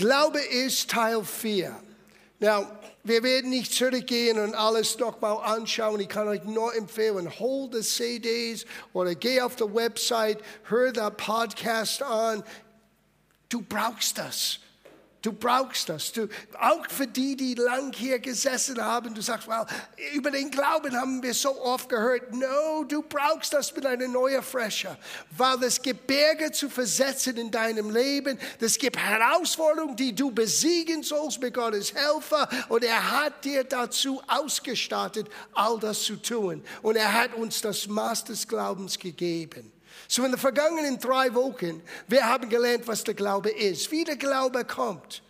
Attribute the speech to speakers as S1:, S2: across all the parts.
S1: Glaube ist Teil 4. Now, wir werden nicht zurückgehen und alles nochmal anschauen. Ich kann euch nur empfehlen, hol die CDs oder geh auf die Website, hör den Podcast an. Du brauchst das. Du brauchst das. Du, auch für die, die lang hier gesessen haben, du sagst, well, über den Glauben haben wir so oft gehört. No, du brauchst das mit einer neuen Fresche. Weil es gibt Berge zu versetzen in deinem Leben. Es gibt Herausforderungen, die du besiegen sollst mit Gottes Helfer. Und er hat dir dazu ausgestattet, all das zu tun. Und er hat uns das Maß des Glaubens gegeben. So in den vergangenen drei Wochen, wir haben gelernt, was der Glaube ist, wie der Glaube kommt,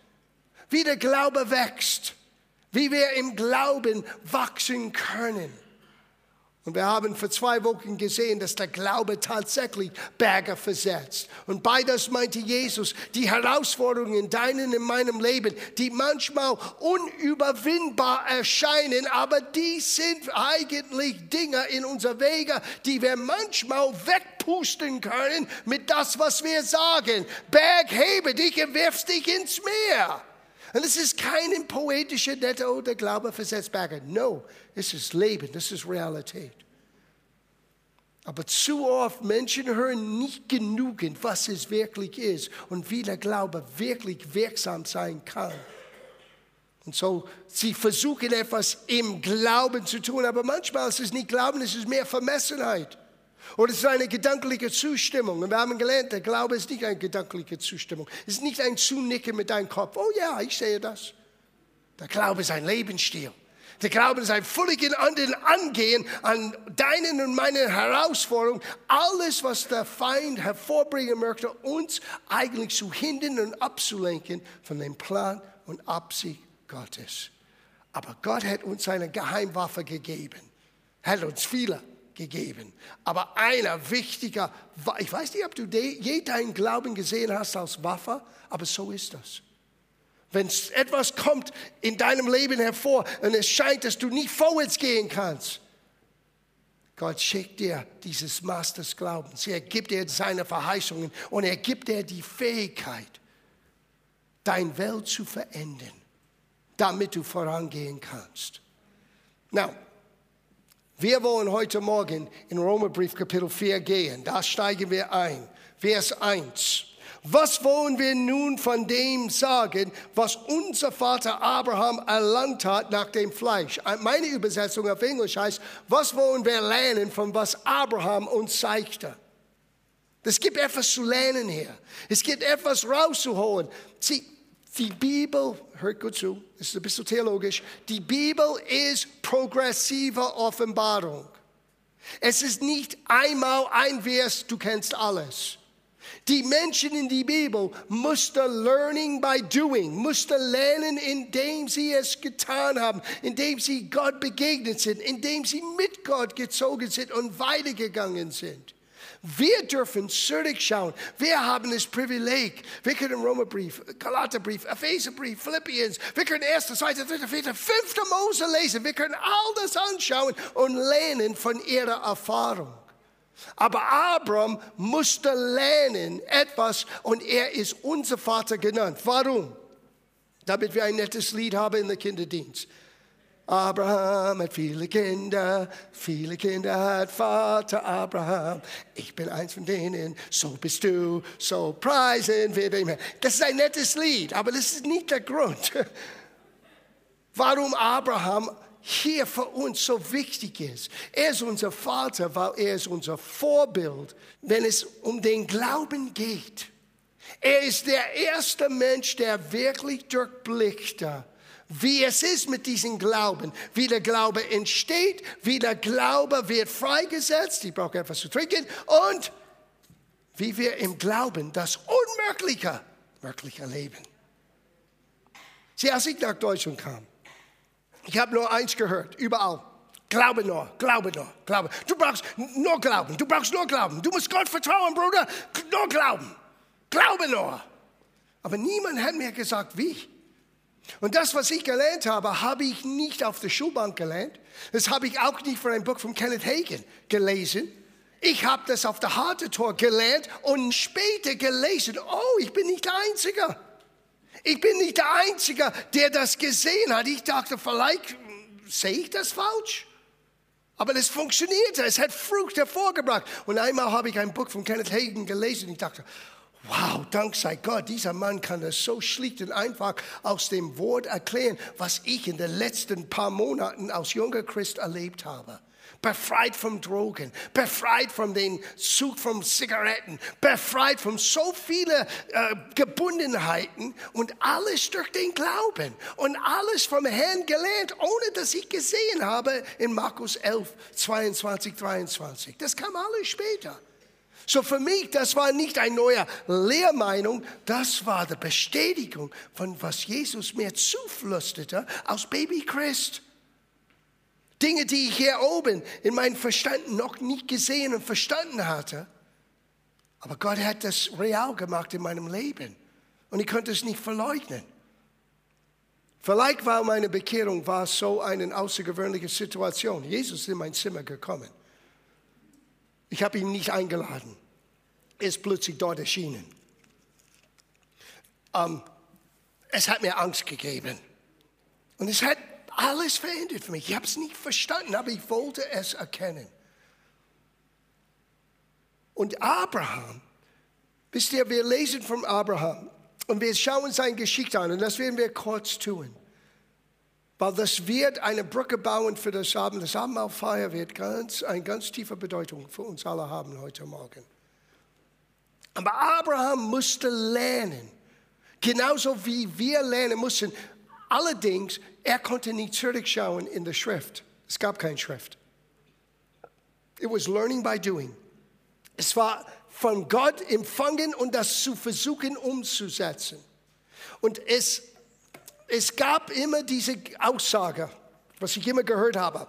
S1: wie der Glaube wächst, wie wir im Glauben wachsen können. Und wir haben vor zwei Wochen gesehen, dass der Glaube tatsächlich Berge versetzt. Und beides meinte Jesus, die Herausforderungen in deinem in meinem Leben, die manchmal unüberwindbar erscheinen, aber die sind eigentlich Dinge in unser Wege, die wir manchmal wegpusten können mit das, was wir sagen. Berg, hebe dich und wirfst dich ins Meer. Und es ist kein poetischer, netter, oder Glaube versetzt Berge. No, es ist Leben, das ist Realität. Aber zu oft Menschen hören nicht genug, was es wirklich ist und wie der Glaube wirklich wirksam sein kann. Und so, sie versuchen etwas im Glauben zu tun, aber manchmal ist es nicht Glauben, es ist mehr Vermessenheit. Oder es ist eine gedankliche Zustimmung. Und wir haben gelernt, der Glaube ist nicht eine gedankliche Zustimmung. Es ist nicht ein Zunicken mit deinem Kopf. Oh ja, ich sehe das. Der Glaube ist ein Lebensstil. Der Glaube ist ein völlig anderen Angehen an deinen und meinen Herausforderungen. Alles, was der Feind hervorbringen möchte, uns eigentlich zu hindern und abzulenken von dem Plan und Absicht Gottes. Aber Gott hat uns eine Geheimwaffe gegeben. Hat uns viele gegeben. Aber einer wichtiger, ich weiß nicht, ob du je deinen Glauben gesehen hast als Waffe, aber so ist das. Wenn etwas kommt in deinem Leben hervor und es scheint, dass du nicht vorwärts gehen kannst, Gott schickt dir dieses Maß des Glaubens. Er gibt dir seine Verheißungen und er gibt dir die Fähigkeit, dein Welt zu verändern, damit du vorangehen kannst. Now, wir wollen heute Morgen in Romerbrief Kapitel 4 gehen. Da steigen wir ein. Vers 1. Was wollen wir nun von dem sagen, was unser Vater Abraham erlangt hat nach dem Fleisch? Meine Übersetzung auf Englisch heißt, was wollen wir lernen von was Abraham uns zeigte? Es gibt etwas zu lernen hier. Es gibt etwas rauszuholen. Sie, die Bibel, hört gut zu, es ist ein bisschen theologisch, die Bibel ist progressive Offenbarung. Es ist nicht einmal ein Vers, du kennst alles. Die Menschen in die Bibel mussten learning by doing, mussten lernen, indem sie es getan haben, indem sie Gott begegnet sind, indem sie mit Gott gezogen sind und weitergegangen sind. Wir dürfen zurückschauen. Wir haben das Privileg. Wir können Romerbrief, Galaterbrief, Epheserbrief, Philippians, wir können 1., 2., 3., 4., 5. Mose lesen. Wir können all das anschauen und lernen von ihrer Erfahrung. Aber Abraham musste lernen etwas und er ist unser Vater genannt. Warum? Damit wir ein nettes Lied haben in der Kinderdienst. Abraham hat viele Kinder, viele Kinder hat Vater Abraham. Ich bin eins von denen, so bist du, so preisen wir Herrn. Das ist ein nettes Lied, aber das ist nicht der Grund, warum Abraham hier für uns so wichtig ist. Er ist unser Vater, weil er ist unser Vorbild, wenn es um den Glauben geht. Er ist der erste Mensch, der wirklich durchblickte, wie es ist mit diesem Glauben, wie der Glaube entsteht, wie der Glaube wird freigesetzt, ich brauche etwas zu trinken, und wie wir im Glauben das Unmögliche möglich erleben. Sie, als ich nach Deutschland kam, ich habe nur eins gehört, überall. Glaube nur, glaube nur, glaube. Du brauchst nur Glauben, du brauchst nur Glauben. Du musst Gott vertrauen, Bruder, nur Glauben. Glaube nur. Aber niemand hat mir gesagt, wie. Und das, was ich gelernt habe, habe ich nicht auf der Schulbank gelernt. Das habe ich auch nicht von einem Buch von Kenneth Hagin gelesen. Ich habe das auf der Harte Tor gelernt und später gelesen. Oh, ich bin nicht der Einzige. Ich bin nicht der Einzige, der das gesehen hat. Ich dachte, vielleicht sehe ich das falsch. Aber es funktionierte, es hat Frucht hervorgebracht. Und einmal habe ich ein Buch von Kenneth Hagen gelesen und ich dachte, wow, dank sei Gott, dieser Mann kann das so schlicht und einfach aus dem Wort erklären, was ich in den letzten paar Monaten als junger Christ erlebt habe befreit vom Drogen, befreit von den Zug von Zigaretten, befreit von so vielen äh, Gebundenheiten und alles durch den Glauben und alles vom Herrn gelernt, ohne dass ich gesehen habe in Markus 11, 22, 23. Das kam alles später. So für mich, das war nicht eine neue Lehrmeinung, das war die Bestätigung von was Jesus mir zuflüsterte als Baby Christ. Dinge, die ich hier oben in meinem Verstand noch nicht gesehen und verstanden hatte. Aber Gott hat das real gemacht in meinem Leben. Und ich konnte es nicht verleugnen. Vielleicht war meine Bekehrung war so eine außergewöhnliche Situation. Jesus ist in mein Zimmer gekommen. Ich habe ihn nicht eingeladen. Er ist plötzlich dort erschienen. Um, ähm, es hat mir Angst gegeben. Und es hat alles verändert für mich. Ich habe es nicht verstanden, aber ich wollte es erkennen. Und Abraham, wisst ihr, wir lesen von Abraham und wir schauen seine Geschichte an und das werden wir kurz tun. Weil das wird eine Brücke bauen für das Abend. Das Abendmahlfeier wird ganz, eine ganz tiefe Bedeutung für uns alle haben heute Morgen. Aber Abraham musste lernen, genauso wie wir lernen mussten, Allerdings, er konnte nicht zurückschauen in der Schrift. Es gab keine Schrift. It was learning by doing. Es war von Gott empfangen und das zu versuchen umzusetzen. Und es, es gab immer diese Aussage, was ich immer gehört habe.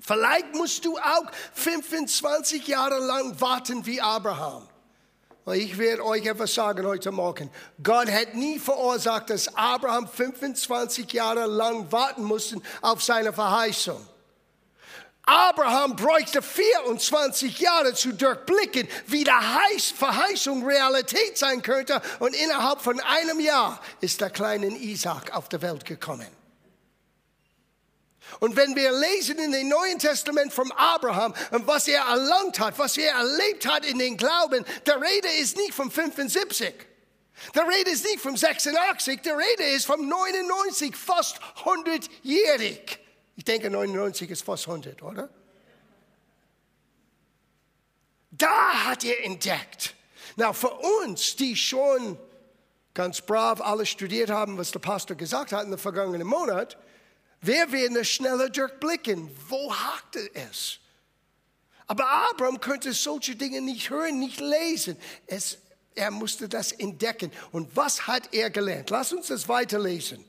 S1: Vielleicht musst du auch 25 Jahre lang warten wie Abraham. Ich werde euch etwas sagen heute Morgen. Gott hat nie verursacht, dass Abraham 25 Jahre lang warten musste auf seine Verheißung. Abraham bräuchte 24 Jahre zu durchblicken, wie die Verheißung Realität sein könnte. Und innerhalb von einem Jahr ist der kleine Isaac auf die Welt gekommen. Und wenn wir lesen in dem Neuen Testament von Abraham und was er erlangt hat, was er erlebt hat in den Glauben, der Rede ist nicht von 75. Der Rede ist nicht von 86, der Rede ist von 99, fast 100-jährig. Ich denke, 99 ist fast 100, oder? Da hat er entdeckt. Na, für uns, die schon ganz brav alles studiert haben, was der Pastor gesagt hat in den vergangenen Monat, wir werden es schneller durchblicken. Wo hakte es? Aber Abraham könnte solche Dinge nicht hören, nicht lesen. Es, er musste das entdecken. Und was hat er gelernt? Lass uns das weiterlesen.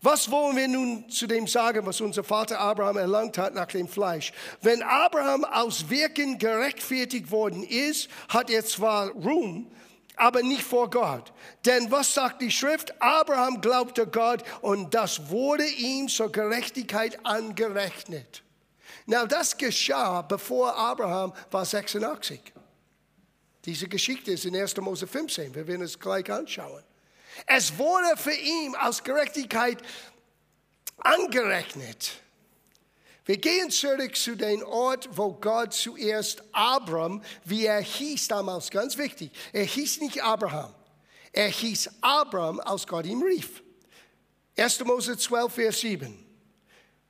S1: Was wollen wir nun zu dem sagen, was unser Vater Abraham erlangt hat nach dem Fleisch? Wenn Abraham aus Wirken gerechtfertigt worden ist, hat er zwar Ruhm, aber nicht vor Gott. Denn was sagt die Schrift? Abraham glaubte Gott und das wurde ihm zur Gerechtigkeit angerechnet. Na, das geschah, bevor Abraham war 86. Diese Geschichte ist in 1. Mose 15. Wir werden es gleich anschauen. Es wurde für ihn als Gerechtigkeit angerechnet. Wir gehen zurück zu dem Ort, wo Gott zuerst Abram, wie er hieß damals, ganz wichtig. Er hieß nicht Abraham. Er hieß Abram, als Gott ihn rief. 1. Mose 12, Vers 7.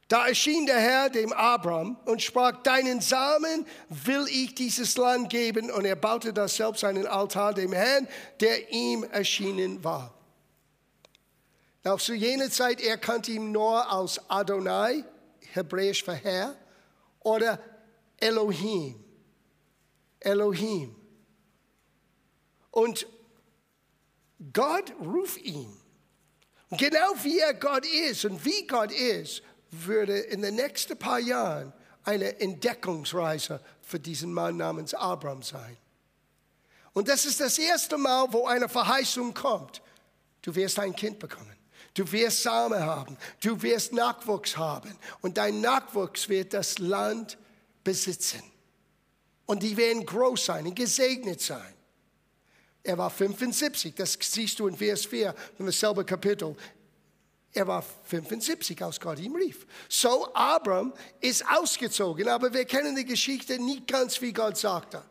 S1: Da erschien der Herr dem Abram und sprach, deinen Samen will ich dieses Land geben. Und er baute da selbst einen Altar dem Herrn, der ihm erschienen war. Auch zu jener Zeit, er kannte ihn nur als Adonai, hebräisch für Herr, oder Elohim. Elohim. Und Gott ruft ihn. Genau wie er Gott ist und wie Gott ist, würde in den nächsten paar Jahren eine Entdeckungsreise für diesen Mann namens Abraham sein. Und das ist das erste Mal, wo eine Verheißung kommt. Du wirst ein Kind bekommen. Du wirst Samen haben. Du wirst Nachwuchs haben. Und dein Nachwuchs wird das Land besitzen. Und die werden groß sein und gesegnet sein. Er war 75, das siehst du in Vers 4 in dasselbe Kapitel. Er war 75, als Gott ihm rief. So, Abram ist ausgezogen, aber wir kennen die Geschichte nicht ganz, wie Gott sagte.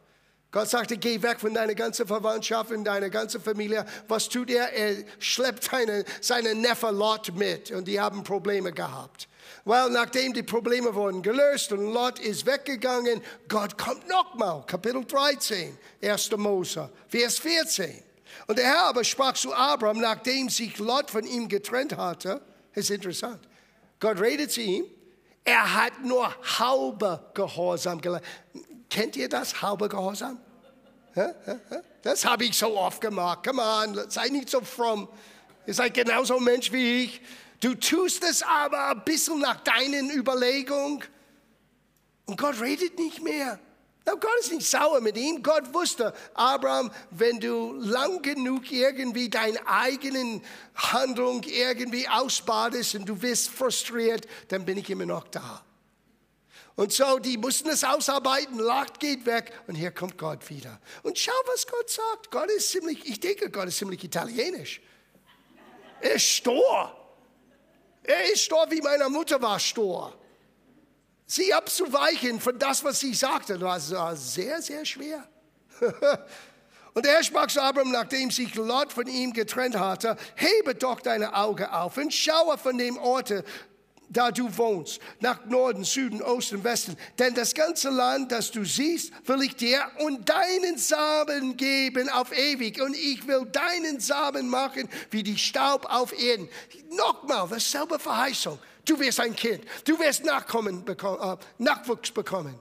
S1: Gott sagte, geh weg von deiner ganzen Verwandtschaft und deiner ganzen Familie. Was tut er? Er schleppt seine, seine Neffe Lot mit und die haben Probleme gehabt. Weil nachdem die Probleme wurden gelöst und Lot ist weggegangen, Gott kommt nochmal. Kapitel 13, 1. Mose, Vers 14. Und der Herr aber sprach zu Abraham, nachdem sich Lot von ihm getrennt hatte. Ist interessant. Gott redet zu ihm. Er hat nur halber Gehorsam geleistet. Kennt ihr das, halber Gehorsam? Das habe ich so oft gemacht. Come on, sei nicht so fromm. Ihr seid genauso Mensch wie ich. Du tust es aber ein bisschen nach deinen Überlegungen. Und Gott redet nicht mehr. Gott ist nicht sauer mit ihm. Gott wusste, Abraham, wenn du lang genug irgendwie deine eigenen Handlung irgendwie ausbadest und du wirst frustriert, dann bin ich immer noch da. Und so, die mussten es ausarbeiten, Lacht geht weg und hier kommt Gott wieder. Und schau, was Gott sagt. Gott ist ziemlich, ich denke, Gott ist ziemlich italienisch. Er ist stur. Er ist stur, wie meine Mutter war stur sie abzuweichen von das, was sie sagte, war sehr, sehr schwer. Und er sprach zu Abraham, nachdem sich Lot von ihm getrennt hatte, hebe doch deine Augen auf und schaue von dem Orte, da du wohnst, nach Norden, Süden, Osten, Westen. Denn das ganze Land, das du siehst, will ich dir und deinen Samen geben auf ewig. Und ich will deinen Samen machen wie die Staub auf Erden. Nochmal, dasselbe Verheißung. Du wirst ein Kind. Du wirst Nachkommen bekommen, äh, Nachwuchs bekommen.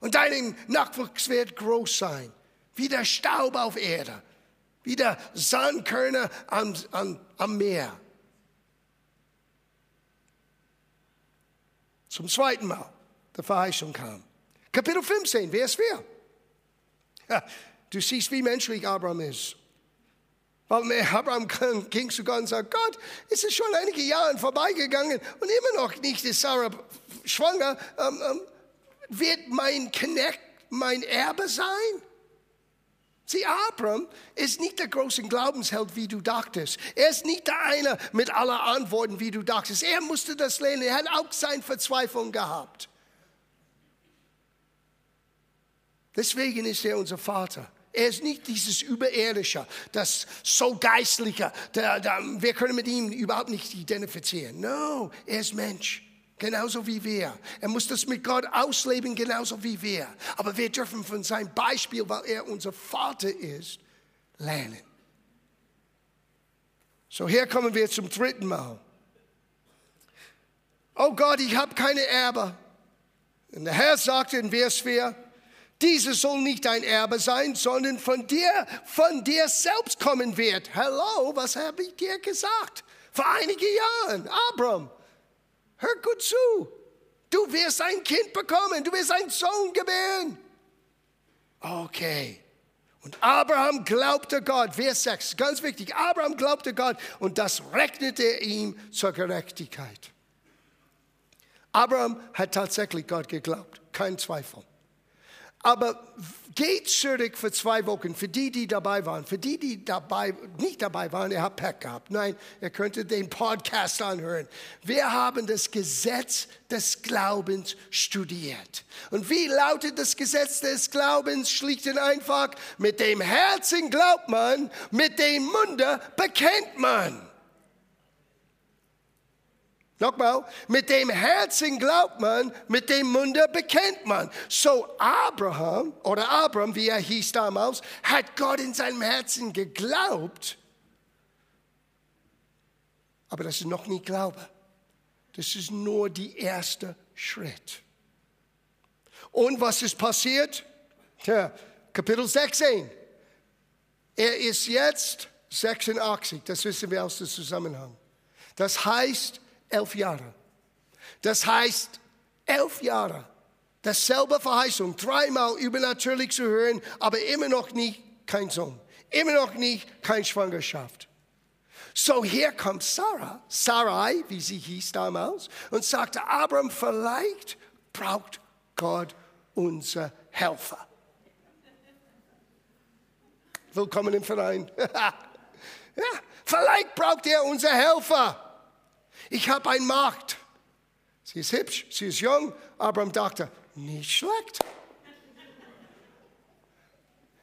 S1: Und dein Nachwuchs wird groß sein. Wie der Staub auf Erde. Wie der Sandkörner am, am, am Meer. Zum zweiten Mal der Verheißung kam. Kapitel 15, Vers 4. Ja, du siehst, wie menschlich Abraham ist. Weil Abraham ging Gott und sagte, Gott, es ist schon einige Jahre vorbeigegangen und immer noch nicht ist Sarah schwanger. Ähm, ähm, wird mein Knecht mein Erbe sein? Sieh, Abraham ist nicht der große Glaubensheld, wie du dachtest. Er ist nicht der eine mit aller Antworten, wie du dachtest. Er musste das lernen. Er hat auch seine Verzweiflung gehabt. Deswegen ist er unser Vater. Er ist nicht dieses Überirdische, das so Geistliche. Der, der, wir können mit ihm überhaupt nicht identifizieren. No, er ist Mensch. Genauso wie wir. Er muss das mit Gott ausleben, genauso wie wir. Aber wir dürfen von seinem Beispiel, weil er unser Vater ist, lernen. So, hier kommen wir zum dritten Mal. Oh Gott, ich habe keine Erbe. Und der Herr sagte in Vers 4, dieses soll nicht dein Erbe sein, sondern von dir, von dir selbst kommen wird. Hallo, was habe ich dir gesagt? Vor einigen Jahren, Abram, hör gut zu. Du wirst ein Kind bekommen, du wirst einen Sohn gebären. Okay. Und Abraham glaubte Gott, Vers 6, ganz wichtig, Abraham glaubte Gott und das rechnete ihm zur Gerechtigkeit. Abraham hat tatsächlich Gott geglaubt, kein Zweifel. Aber geht zurück für zwei Wochen, für die, die dabei waren. Für die, die dabei, nicht dabei waren, ihr habt Pech gehabt. Nein, ihr könntet den Podcast anhören. Wir haben das Gesetz des Glaubens studiert. Und wie lautet das Gesetz des Glaubens? Schlicht und einfach, mit dem Herzen glaubt man, mit dem Munde bekennt man. Nochmal, mit dem Herzen glaubt man, mit dem Munde bekennt man. So Abraham oder Abraham, wie er hieß damals, hat Gott in seinem Herzen geglaubt. Aber das ist noch nicht Glaube. Das ist nur der erste Schritt. Und was ist passiert? Tja, Kapitel 16. Er ist jetzt 86, das wissen wir aus dem Zusammenhang. Das heißt, elf Jahre. Das heißt, elf Jahre. Dasselbe Verheißung, dreimal übernatürlich zu hören, aber immer noch nicht kein Sohn. Immer noch nicht keine Schwangerschaft. So hier kommt Sarah, Sarai, wie sie hieß damals, und sagte, Abraham, vielleicht braucht Gott unser Helfer. Willkommen im Verein. ja, vielleicht braucht er unser Helfer. Ich habe einen Markt. Sie ist hübsch, sie ist jung. Abraham dachte, nicht schlecht.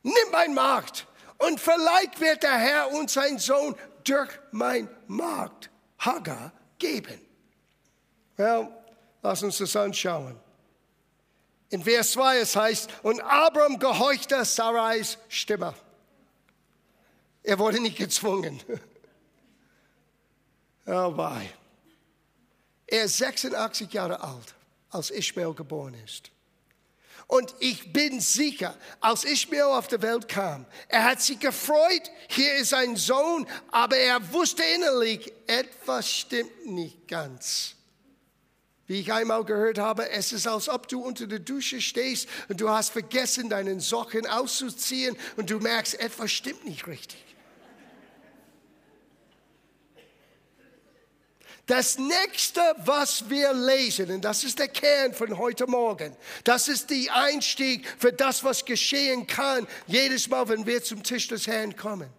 S1: Nimm mein Markt und vielleicht wird der Herr uns sein Sohn durch mein Markt Hagar geben. Well, lass uns das anschauen. In Vers 2 es heißt, und Abraham gehorchte Sarais Stimme. Er wurde nicht gezwungen. Oh boy. Er ist 86 Jahre alt, als Ishmael geboren ist. Und ich bin sicher, als Ishmael auf die Welt kam, er hat sich gefreut, hier ist ein Sohn, aber er wusste innerlich, etwas stimmt nicht ganz. Wie ich einmal gehört habe, es ist, als ob du unter der Dusche stehst und du hast vergessen, deinen Socken auszuziehen und du merkst, etwas stimmt nicht richtig. Das nächste, was wir lesen, und das ist der Kern von heute Morgen, das ist die Einstieg für das, was geschehen kann, jedes Mal, wenn wir zum Tisch des Herrn kommen,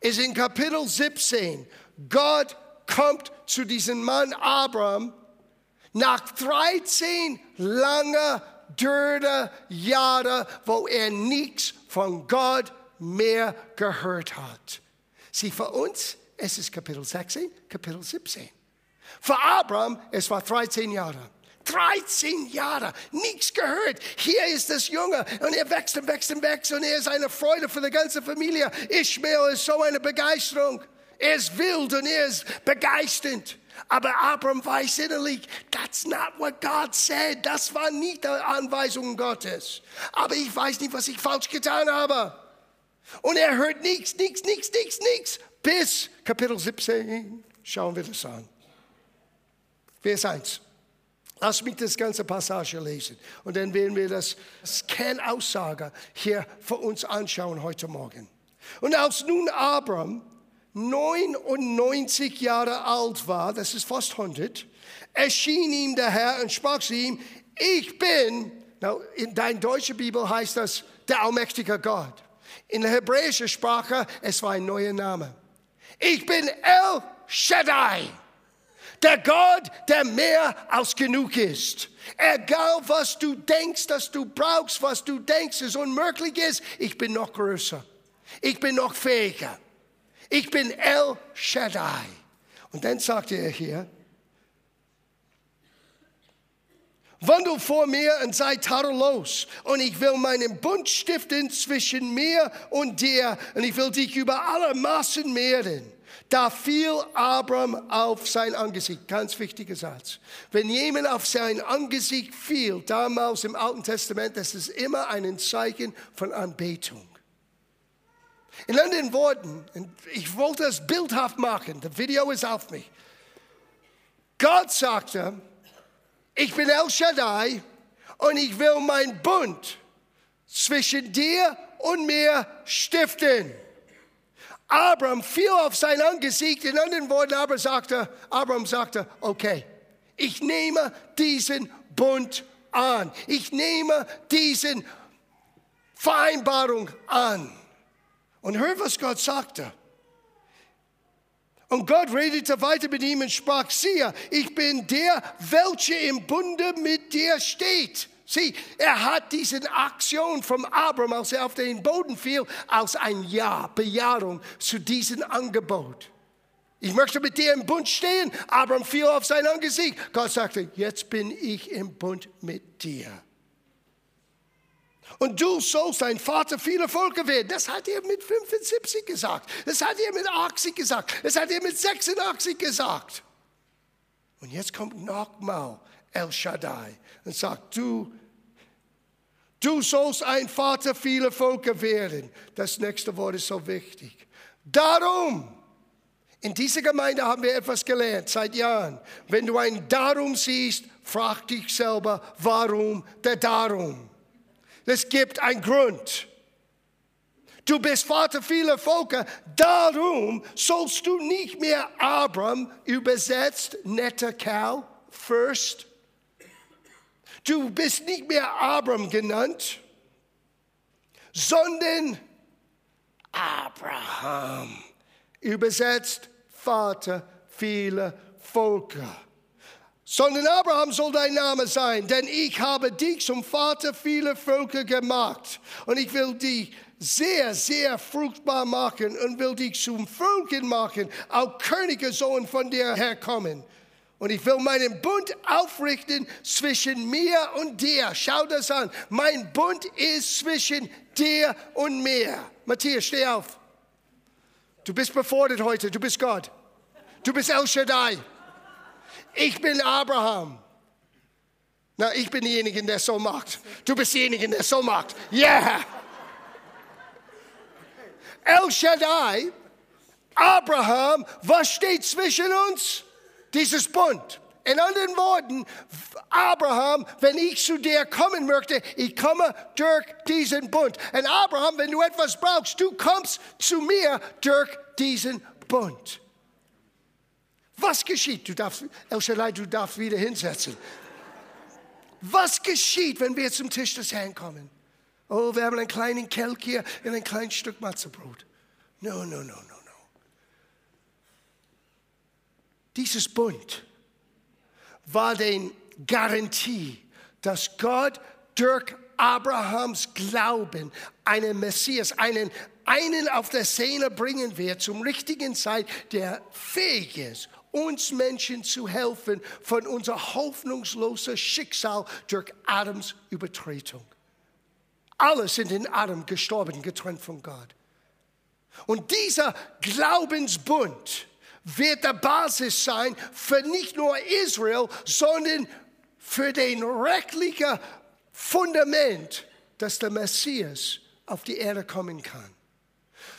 S1: ist in Kapitel 17, Gott kommt zu diesem Mann Abraham nach 13 langer, dürre Jahre, wo er nichts von Gott mehr gehört hat. Sie für uns es ist Kapitel 16, Kapitel 17. Für Abraham, es war 13 Jahre. 13 Jahre, nichts gehört. Hier ist das Junge und er wächst und wächst und wächst und er ist eine Freude für die ganze Familie. Ishmael ist so eine Begeisterung. Er ist wild und er ist begeisternd. Aber Abraham weiß innerlich, that's not what God said. Das war nicht die Anweisung Gottes. Aber ich weiß nicht, was ich falsch getan habe. Und er hört nichts, nichts, nichts, nichts, nichts bis Kapitel 17 schauen wir das an. Vers 1. Lass mich das ganze Passage lesen und dann werden wir das, Kernaussage hier für uns anschauen heute Morgen. Und als nun Abraham 99 Jahre alt war, das ist fast 100, erschien ihm der Herr und sprach zu ihm, ich bin, now, in deiner deutschen Bibel heißt das der allmächtige Gott. In der hebräischen Sprache, es war ein neuer Name. Ich bin El Shaddai, der Gott, der mehr als genug ist. Egal was du denkst, dass du brauchst, was du denkst, es unmöglich ist, ich bin noch größer. Ich bin noch fähiger. Ich bin El Shaddai. Und dann sagte er hier, Wandel vor mir und sei tadellos. Und ich will meinen Bund stiften zwischen mir und dir. Und ich will dich über alle Maßen mehren. Da fiel Abraham auf sein Angesicht. Ganz wichtiger Satz. Wenn jemand auf sein Angesicht fiel, damals im Alten Testament, das ist immer ein Zeichen von Anbetung. In anderen Worten, ich wollte es bildhaft machen, das Video ist auf mich. Gott sagte, ich bin El Shaddai und ich will mein Bund zwischen dir und mir stiften. Abraham fiel auf sein Angesicht. In anderen Worten, Abraham sagte, Abraham sagte, okay, ich nehme diesen Bund an. Ich nehme diesen Vereinbarung an. Und hör, was Gott sagte. Und Gott redete weiter mit ihm und sprach, siehe, ich bin der, welcher im Bunde mit dir steht. Sieh, er hat diese Aktion vom Abraham, als er auf den Boden fiel, als ein Ja, Bejahung zu diesem Angebot. Ich möchte mit dir im Bund stehen. Abraham fiel auf sein Angesicht. Gott sagte, jetzt bin ich im Bund mit dir. Und du sollst ein Vater vieler Völker werden. Das hat er mit 75 gesagt. Das hat er mit 80 gesagt. Das hat er mit 86 gesagt. Und jetzt kommt nochmal El Shaddai und sagt, du, du sollst ein Vater vieler Völker werden. Das nächste Wort ist so wichtig. Darum, in dieser Gemeinde haben wir etwas gelernt seit Jahren. Wenn du ein Darum siehst, frag dich selber, warum der Darum. Es gibt einen Grund. Du bist Vater vieler Völker, darum sollst du nicht mehr Abram, übersetzt netter Kerl, first. Du bist nicht mehr Abram genannt, sondern Abraham. Übersetzt Vater vieler Völker. Sondern Abraham soll dein Name sein, denn ich habe dich zum Vater vieler Völker gemacht. Und ich will dich sehr, sehr fruchtbar machen und will dich zum Völkern machen. Auch Könige sollen von dir herkommen. Und ich will meinen Bund aufrichten zwischen mir und dir. Schau das an. Mein Bund ist zwischen dir und mir. Matthias, steh auf. Du bist befordert heute. Du bist Gott. Du bist El Shaddai. Ich bin Abraham. Na, ich bin derjenige, der so macht. Du bist derjenige, der so macht. Yeah. El Shaddai, Abraham, was steht zwischen uns? Dieses Bund. In anderen Worten, Abraham, wenn ich zu dir kommen möchte, ich komme durch diesen Bund. Und Abraham, wenn du etwas brauchst, du kommst zu mir durch diesen Bund. Was geschieht? Du darfst, El Shaddai, du darfst wieder hinsetzen. Was geschieht, wenn wir zum Tisch des Herrn kommen? Oh, wir haben einen kleinen Kelch hier und ein kleines Stück Matzebrot. No, no, no, no, no. Dieses Bund war die Garantie, dass Gott durch Abrahams Glauben einen Messias, einen, einen auf der Szene bringen wird zum richtigen Zeit, der fähig ist, uns Menschen zu helfen von unser hoffnungsloser Schicksal durch Adams Übertretung. Alle sind in Adam gestorben, getrennt von Gott. Und dieser Glaubensbund wird der Basis sein für nicht nur Israel, sondern für den rechtlichen Fundament, dass der Messias auf die Erde kommen kann.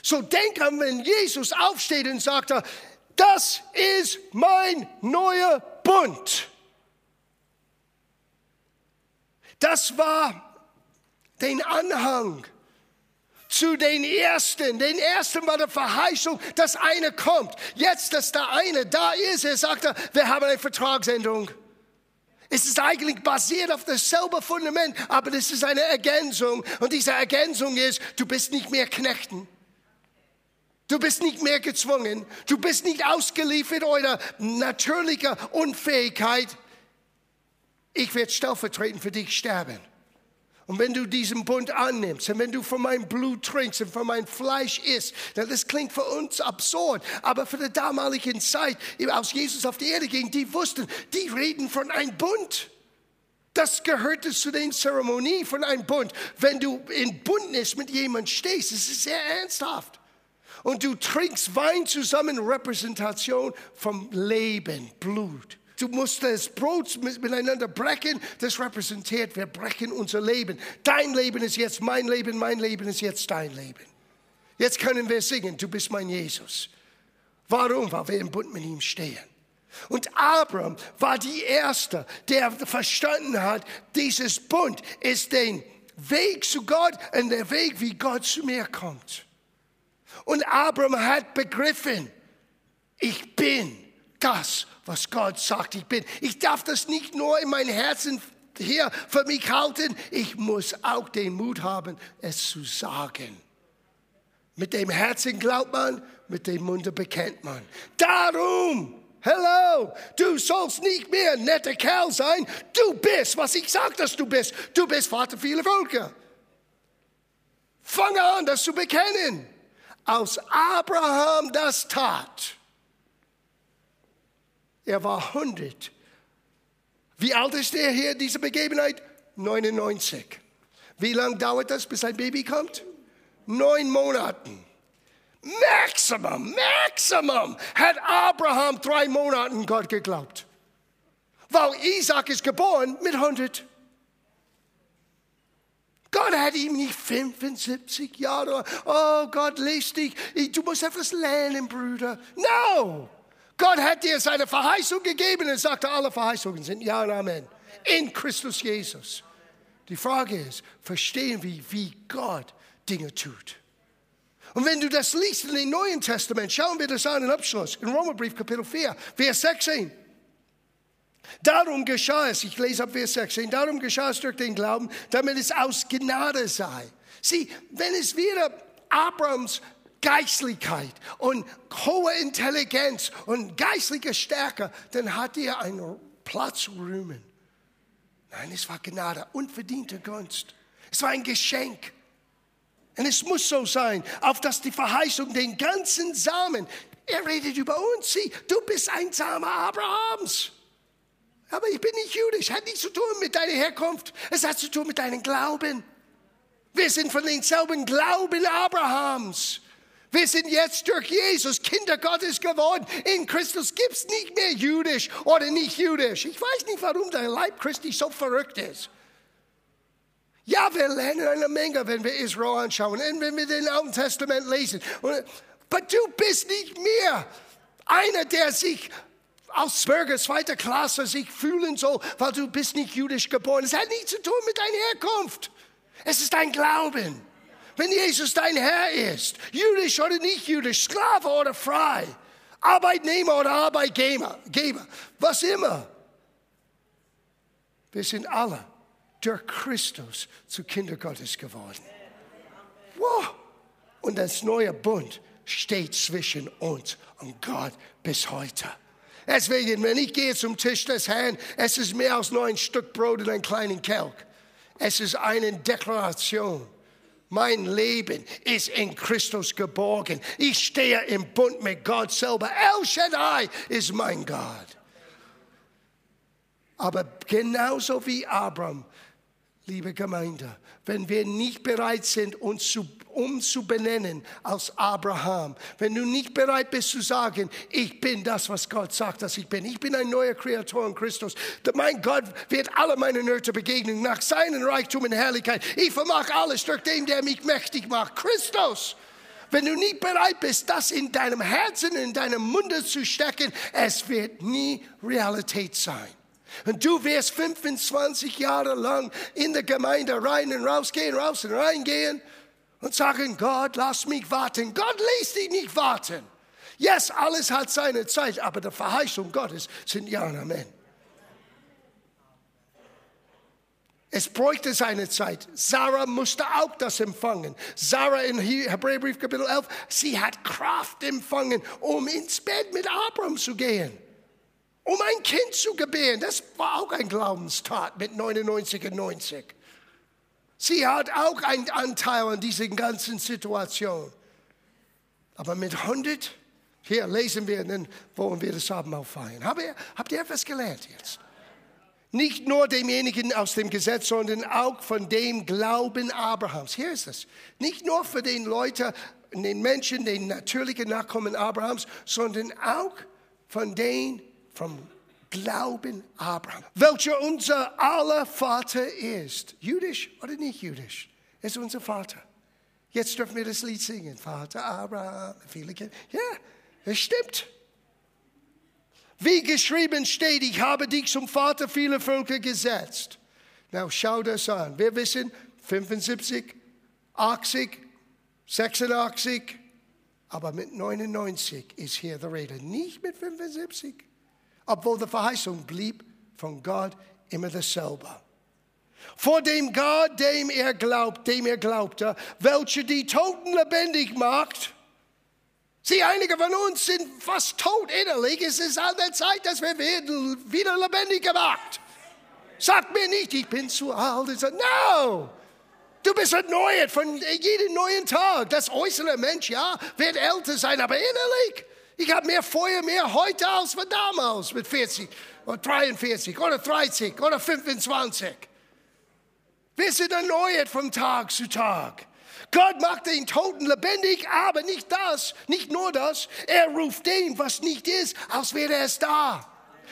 S1: So denk an, wenn Jesus aufsteht und sagt, das ist mein neuer Bund. Das war den Anhang zu den Ersten. Den Ersten war der Verheißung, dass einer kommt. Jetzt, dass der eine da ist, er sagt, wir haben eine Vertragsänderung. Es ist eigentlich basiert auf dasselbe Fundament, aber das ist eine Ergänzung. Und diese Ergänzung ist, du bist nicht mehr Knechten. Du bist nicht mehr gezwungen. Du bist nicht ausgeliefert eurer natürlicher Unfähigkeit. Ich werde stellvertretend für dich sterben. Und wenn du diesen Bund annimmst und wenn du von meinem Blut trinkst und von meinem Fleisch isst, das klingt für uns absurd, aber für die damalige Zeit, als Jesus auf die Erde ging, die wussten, die reden von einem Bund. Das gehörte zu den Zeremonien von einem Bund. Wenn du in Bündnis mit jemandem stehst, das ist sehr ernsthaft. Und du trinkst Wein zusammen, Repräsentation vom Leben, Blut. Du musst das Brot miteinander brechen. Das repräsentiert, wir brechen unser Leben. Dein Leben ist jetzt mein Leben, mein Leben ist jetzt dein Leben. Jetzt können wir singen, du bist mein Jesus. Warum? Weil wir im Bund mit ihm stehen. Und Abraham war die Erste, der verstanden hat, dieses Bund ist der Weg zu Gott und der Weg, wie Gott zu mir kommt. Und Abraham hat begriffen, ich bin das, was Gott sagt, ich bin. Ich darf das nicht nur in mein Herzen hier für mich halten, ich muss auch den Mut haben, es zu sagen. Mit dem Herzen glaubt man, mit dem Munde bekennt man. Darum, hello, du sollst nicht mehr ein netter Kerl sein. Du bist, was ich sage, dass du bist. Du bist Vater vieler Völker. Fange an, das zu bekennen. Aus Abraham das tat er war 100. Wie alt ist er hier, diese Begebenheit? 99. Wie lange dauert das, bis ein Baby kommt? Neun Monaten. Maximum, Maximum hat Abraham drei Monaten Gott geglaubt. Weil Isaac ist geboren mit 100. Gott hat ihm nicht 75 Jahre, oh Gott, lest dich, du musst etwas lernen, Brüder. No! Gott hat dir seine Verheißung gegeben und sagte, alle Verheißungen sind Ja und Amen. In Christus Jesus. Die Frage ist, verstehen wir, wie Gott Dinge tut? Und wenn du das liest in dem Neuen Testament, schauen wir das an im Abschluss, in Romerbrief Kapitel 4, Vers 16. Darum geschah es, ich lese ab Vers 16, darum geschah es durch den Glauben, damit es aus Gnade sei. Sieh, wenn es wieder Abrams Geistlichkeit und hohe Intelligenz und geistliche Stärke, dann hat er einen Platz zu rühmen. Nein, es war Gnade, unverdiente Gunst. Es war ein Geschenk. Und es muss so sein, auf dass die Verheißung den ganzen Samen, er redet über uns, sieh, du bist ein Same Abrahams. Aber ich bin nicht jüdisch, hat nichts zu tun mit deiner Herkunft, es hat zu tun mit deinem Glauben. Wir sind von denselben Glauben Abrahams. Wir sind jetzt durch Jesus Kinder Gottes geworden. In Christus gibt es nicht mehr jüdisch oder nicht jüdisch. Ich weiß nicht, warum der Leib Christi so verrückt ist. Ja, wir lernen eine Menge, wenn wir Israel anschauen und wenn wir den Alten Testament lesen. Aber du bist nicht mehr einer, der sich als Bürger zweiter Klasse sich fühlen soll, weil du bist nicht jüdisch geboren. Es hat nichts zu tun mit deiner Herkunft. Es ist dein Glauben. Wenn Jesus dein Herr ist, jüdisch oder nicht jüdisch, Sklave oder frei, Arbeitnehmer oder Arbeitgeber, was immer. Wir sind alle durch Christus zu Kinder Gottes geworden. Wow. Und das neue Bund steht zwischen uns und Gott bis heute. Deswegen, wenn ich gehe zum Tisch des Herrn, es ist mehr als nur ein Stück Brot und einen kleinen Kelch. Es ist eine Deklaration mein Leben ist in Christus geborgen. Ich stehe im Bund mit Gott selber. El Shaddai ist mein Gott. Aber genauso wie Abraham, liebe Gemeinde, wenn wir nicht bereit sind, uns zu umzubenennen als Abraham. Wenn du nicht bereit bist zu sagen, ich bin das, was Gott sagt, dass ich bin. Ich bin ein neuer Kreator in Christus. Mein Gott wird alle meine Nöte begegnen nach seinem Reichtum und Herrlichkeit. Ich vermag alles durch den, der mich mächtig macht. Christus. Wenn du nicht bereit bist, das in deinem Herzen, in deinem Munde zu stecken, es wird nie Realität sein. Und du wirst 25 Jahre lang in der Gemeinde rein und rausgehen, raus und reingehen und sagen, Gott, lass mich warten. Gott lässt dich nicht warten. Yes, alles hat seine Zeit, aber die Verheißung Gottes sind Ja und Amen. Es bräuchte seine Zeit. Sarah musste auch das empfangen. Sarah in Hebräerbrief Kapitel 11, sie hat Kraft empfangen, um ins Bett mit Abraham zu gehen. Um ein Kind zu gebären. Das war auch ein Glaubenstat mit 99 und 90. Sie hat auch einen Anteil an dieser ganzen Situation. Aber mit 100, hier lesen wir, dann wollen wir das Abendmahl feiern. Habt ihr, habt ihr etwas gelernt jetzt? Nicht nur demjenigen aus dem Gesetz, sondern auch von dem Glauben Abrahams. Hier ist es. Nicht nur für den Leute, den Menschen, den natürlichen Nachkommen Abrahams, sondern auch von den vom Glauben Abraham, welcher unser aller Vater ist. Jüdisch oder nicht jüdisch? Er ist unser Vater. Jetzt dürfen wir das Lied singen. Vater Abraham, viele Kinder. Ja, es stimmt. Wie geschrieben steht, ich habe dich zum Vater vieler Völker gesetzt. Na, schau das an. Wir wissen, 75, 80, 86, aber mit 99 ist hier die Rede. Nicht mit 75 obwohl die Verheißung blieb von Gott immer dasselbe. Vor dem Gott, dem er glaubt, dem er glaubte, welcher die Toten lebendig macht. Sie, einige von uns sind fast tot innerlich. Es ist an der Zeit, dass wir werden wieder lebendig gemacht. Sag mir nicht, ich bin zu alt. No! Du bist erneuert von jedem neuen Tag. Das äußere Mensch, ja, wird älter sein, aber innerlich ich habe mehr Feuer mehr heute als damals mit 40 oder 43 oder 30 oder 25. Wir sind erneuert von Tag zu Tag. Gott macht den Toten lebendig, aber nicht das, nicht nur das. Er ruft dem, was nicht ist, als wäre es da.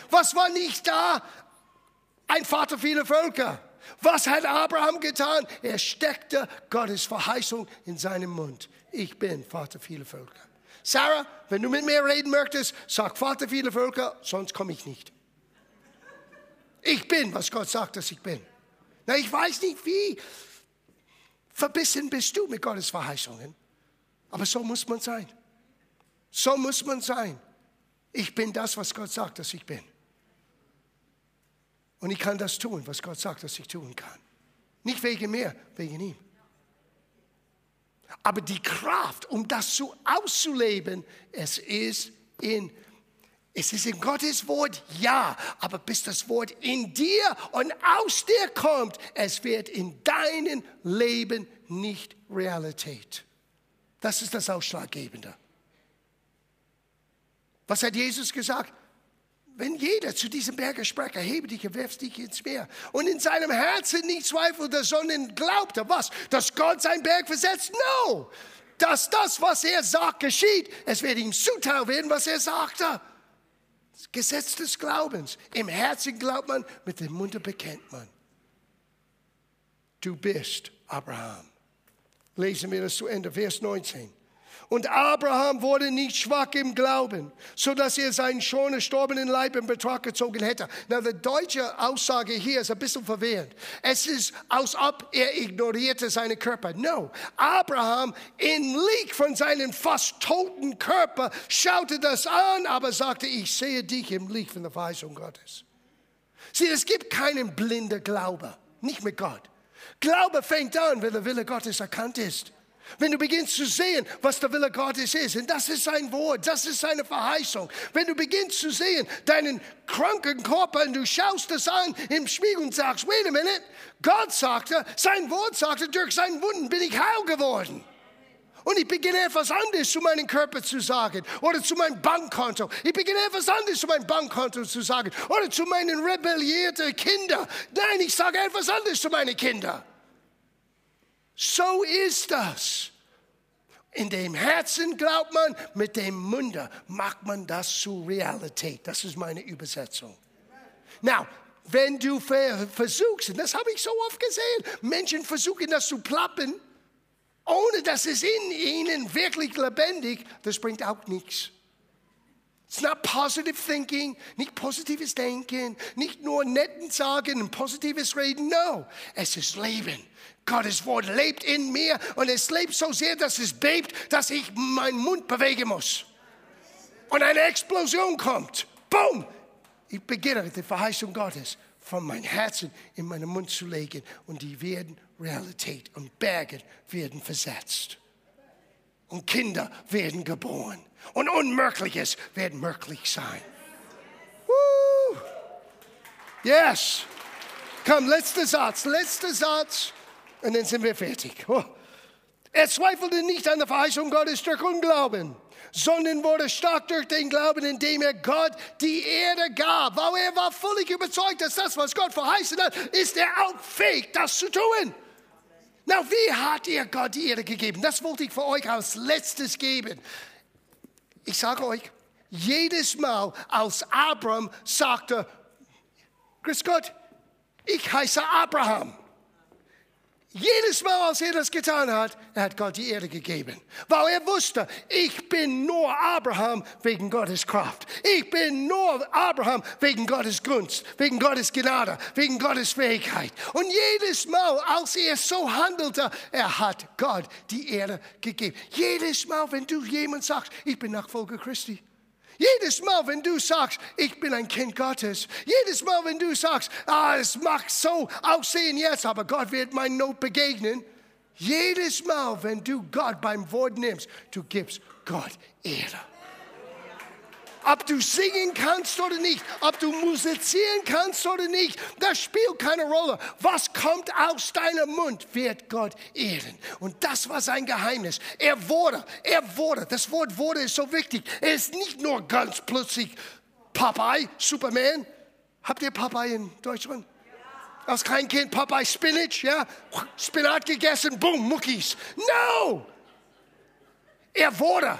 S1: Was war nicht da? Ein Vater vieler Völker. Was hat Abraham getan? Er steckte Gottes Verheißung in seinem Mund. Ich bin Vater vieler Völker. Sarah, wenn du mit mir reden möchtest, sag Vater vieler Völker, sonst komme ich nicht. Ich bin, was Gott sagt, dass ich bin. Na, ich weiß nicht, wie verbissen bist du mit Gottes Verheißungen. Aber so muss man sein. So muss man sein. Ich bin das, was Gott sagt, dass ich bin. Und ich kann das tun, was Gott sagt, dass ich tun kann. Nicht wegen mir, wegen ihm. Aber die Kraft, um das zu auszuleben, es ist in es ist in Gottes Wort, ja, aber bis das Wort in dir und aus dir kommt, es wird in deinem Leben nicht Realität. Das ist das Ausschlaggebende. Was hat Jesus gesagt? Wenn jeder zu diesem Berge spricht, erhebe dich und werf dich ins Meer. Und in seinem Herzen nicht zweifelt, sondern glaubt er, was? Dass Gott sein Berg versetzt? No! Dass das, was er sagt, geschieht. Es wird ihm zuteil werden, was er sagte. Gesetz des Glaubens. Im Herzen glaubt man, mit dem Munde bekennt man. Du bist Abraham. Lesen wir das zu Ende, Vers 19. Und Abraham wurde nicht schwach im Glauben, so dass er seinen schon erstorbenen Leib in Betrag gezogen hätte. Na, die deutsche Aussage hier ist ein bisschen verwirrend. Es ist, als ob er ignorierte seinen Körper. No, Abraham in Lieg von seinem fast toten Körper schaute das an, aber sagte, ich sehe dich im Lieg von der Verheißung Gottes. Sieh, es gibt keinen blinden Glaube, nicht mit Gott. Glaube fängt an, wenn der Wille Gottes erkannt ist. Wenn du beginnst zu sehen, was der Wille Gottes ist, und das ist sein Wort, das ist seine Verheißung. Wenn du beginnst zu sehen, deinen kranken Körper, und du schaust es an im Spiegel und sagst, wait a minute, Gott sagte, sein Wort sagte, durch seinen Wunden bin ich heil geworden. Und ich beginne etwas anderes zu meinem Körper zu sagen oder zu meinem Bankkonto. Ich beginne etwas anderes zu meinem Bankkonto zu sagen oder zu meinen rebellierten Kindern. Nein, ich sage etwas anderes zu meinen Kindern. So ist das. In dem Herzen glaubt man, mit dem Munde macht man das zu Realität. Das ist meine Übersetzung. Now, wenn du versuchst, und das habe ich so oft gesehen, Menschen versuchen das zu plappen, ohne dass es in ihnen wirklich lebendig, das bringt auch nichts. It's not positive thinking, nicht positives Denken, nicht nur netten Sagen und positives Reden. No, es ist Leben. Gottes Wort lebt in mir und es lebt so sehr, dass es bebt, dass ich meinen Mund bewegen muss. Und eine Explosion kommt. Boom! Ich beginne die Verheißung Gottes von meinem Herzen in meinen Mund zu legen und die werden Realität und Berge werden versetzt. Und Kinder werden geboren. Und Unmögliches wird möglich sein. Woo! Yes! Komm, letzter Satz, letzter Satz. Und dann sind wir fertig. Oh. Er zweifelte nicht an der Verheißung Gottes durch Unglauben, sondern wurde stark durch den Glauben, indem er Gott die Erde gab. Weil er war völlig überzeugt, dass das, was Gott verheißen hat, ist er auch fähig, das zu tun. Na, wie hat er Gott die Erde gegeben? Das wollte ich für euch als letztes geben. Ich sage euch, jedes Mal, als Abraham sagte, Grüß Gott, ich heiße Abraham. Jedes Mal, als er das getan hat, er hat Gott die Erde gegeben. Weil er wusste, ich bin nur Abraham wegen Gottes Kraft. Ich bin nur Abraham wegen Gottes Gunst, wegen Gottes Gnade, wegen Gottes Fähigkeit. Und jedes Mal, als er so handelte, er hat Gott die Erde gegeben. Jedes Mal, wenn du jemand sagst, ich bin Nachfolger Christi, jedes Mal, wenn du sagst, ich bin ein Kind Gottes, jedes Mal, wenn du sagst, ah, es mag so aussehen jetzt, aber Gott wird mein Not begegnen, jedes Mal, wenn du Gott beim Wort nimmst, du gibst Gott Ehre. Ob du singen kannst oder nicht, ob du musizieren kannst oder nicht, das spielt keine Rolle. Was kommt aus deinem Mund, wird Gott ehren. Und das war sein Geheimnis. Er wurde, er wurde, das Wort wurde ist so wichtig. Er ist nicht nur ganz plötzlich Popeye, Superman. Habt ihr Popeye in Deutschland? Als kein Kind Popeye Spinach, ja? Spinat gegessen, boom, Muckis. No! Er wurde.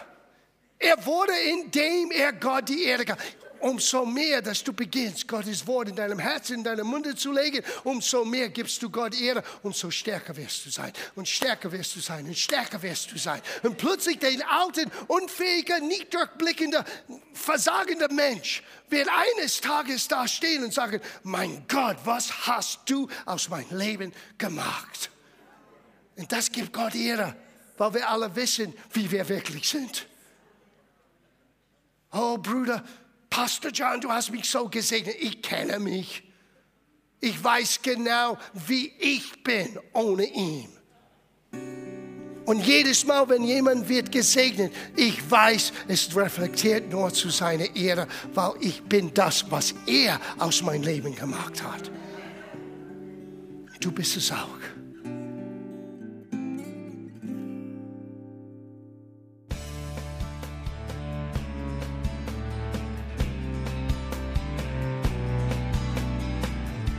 S1: Er wurde, indem er Gott die Erde gab. Umso mehr, dass du beginnst, Gottes Wort in deinem Herzen, in deinem Munde zu legen, umso mehr gibst du Gott Ehre, umso stärker wirst du sein. Und stärker wirst du sein und stärker wirst du sein. Und plötzlich den alten, unfähigen, nicht durchblickenden, versagenden Mensch wird eines Tages da stehen und sagen, mein Gott, was hast du aus meinem Leben gemacht? Und das gibt Gott Ehre, weil wir alle wissen, wie wir wirklich sind. Oh Bruder, Pastor John, du hast mich so gesegnet. Ich kenne mich. Ich weiß genau, wie ich bin ohne ihn. Und jedes Mal, wenn jemand wird gesegnet, ich weiß, es reflektiert nur zu seiner Ehre, weil ich bin das, was er aus meinem Leben gemacht hat. Du bist es auch.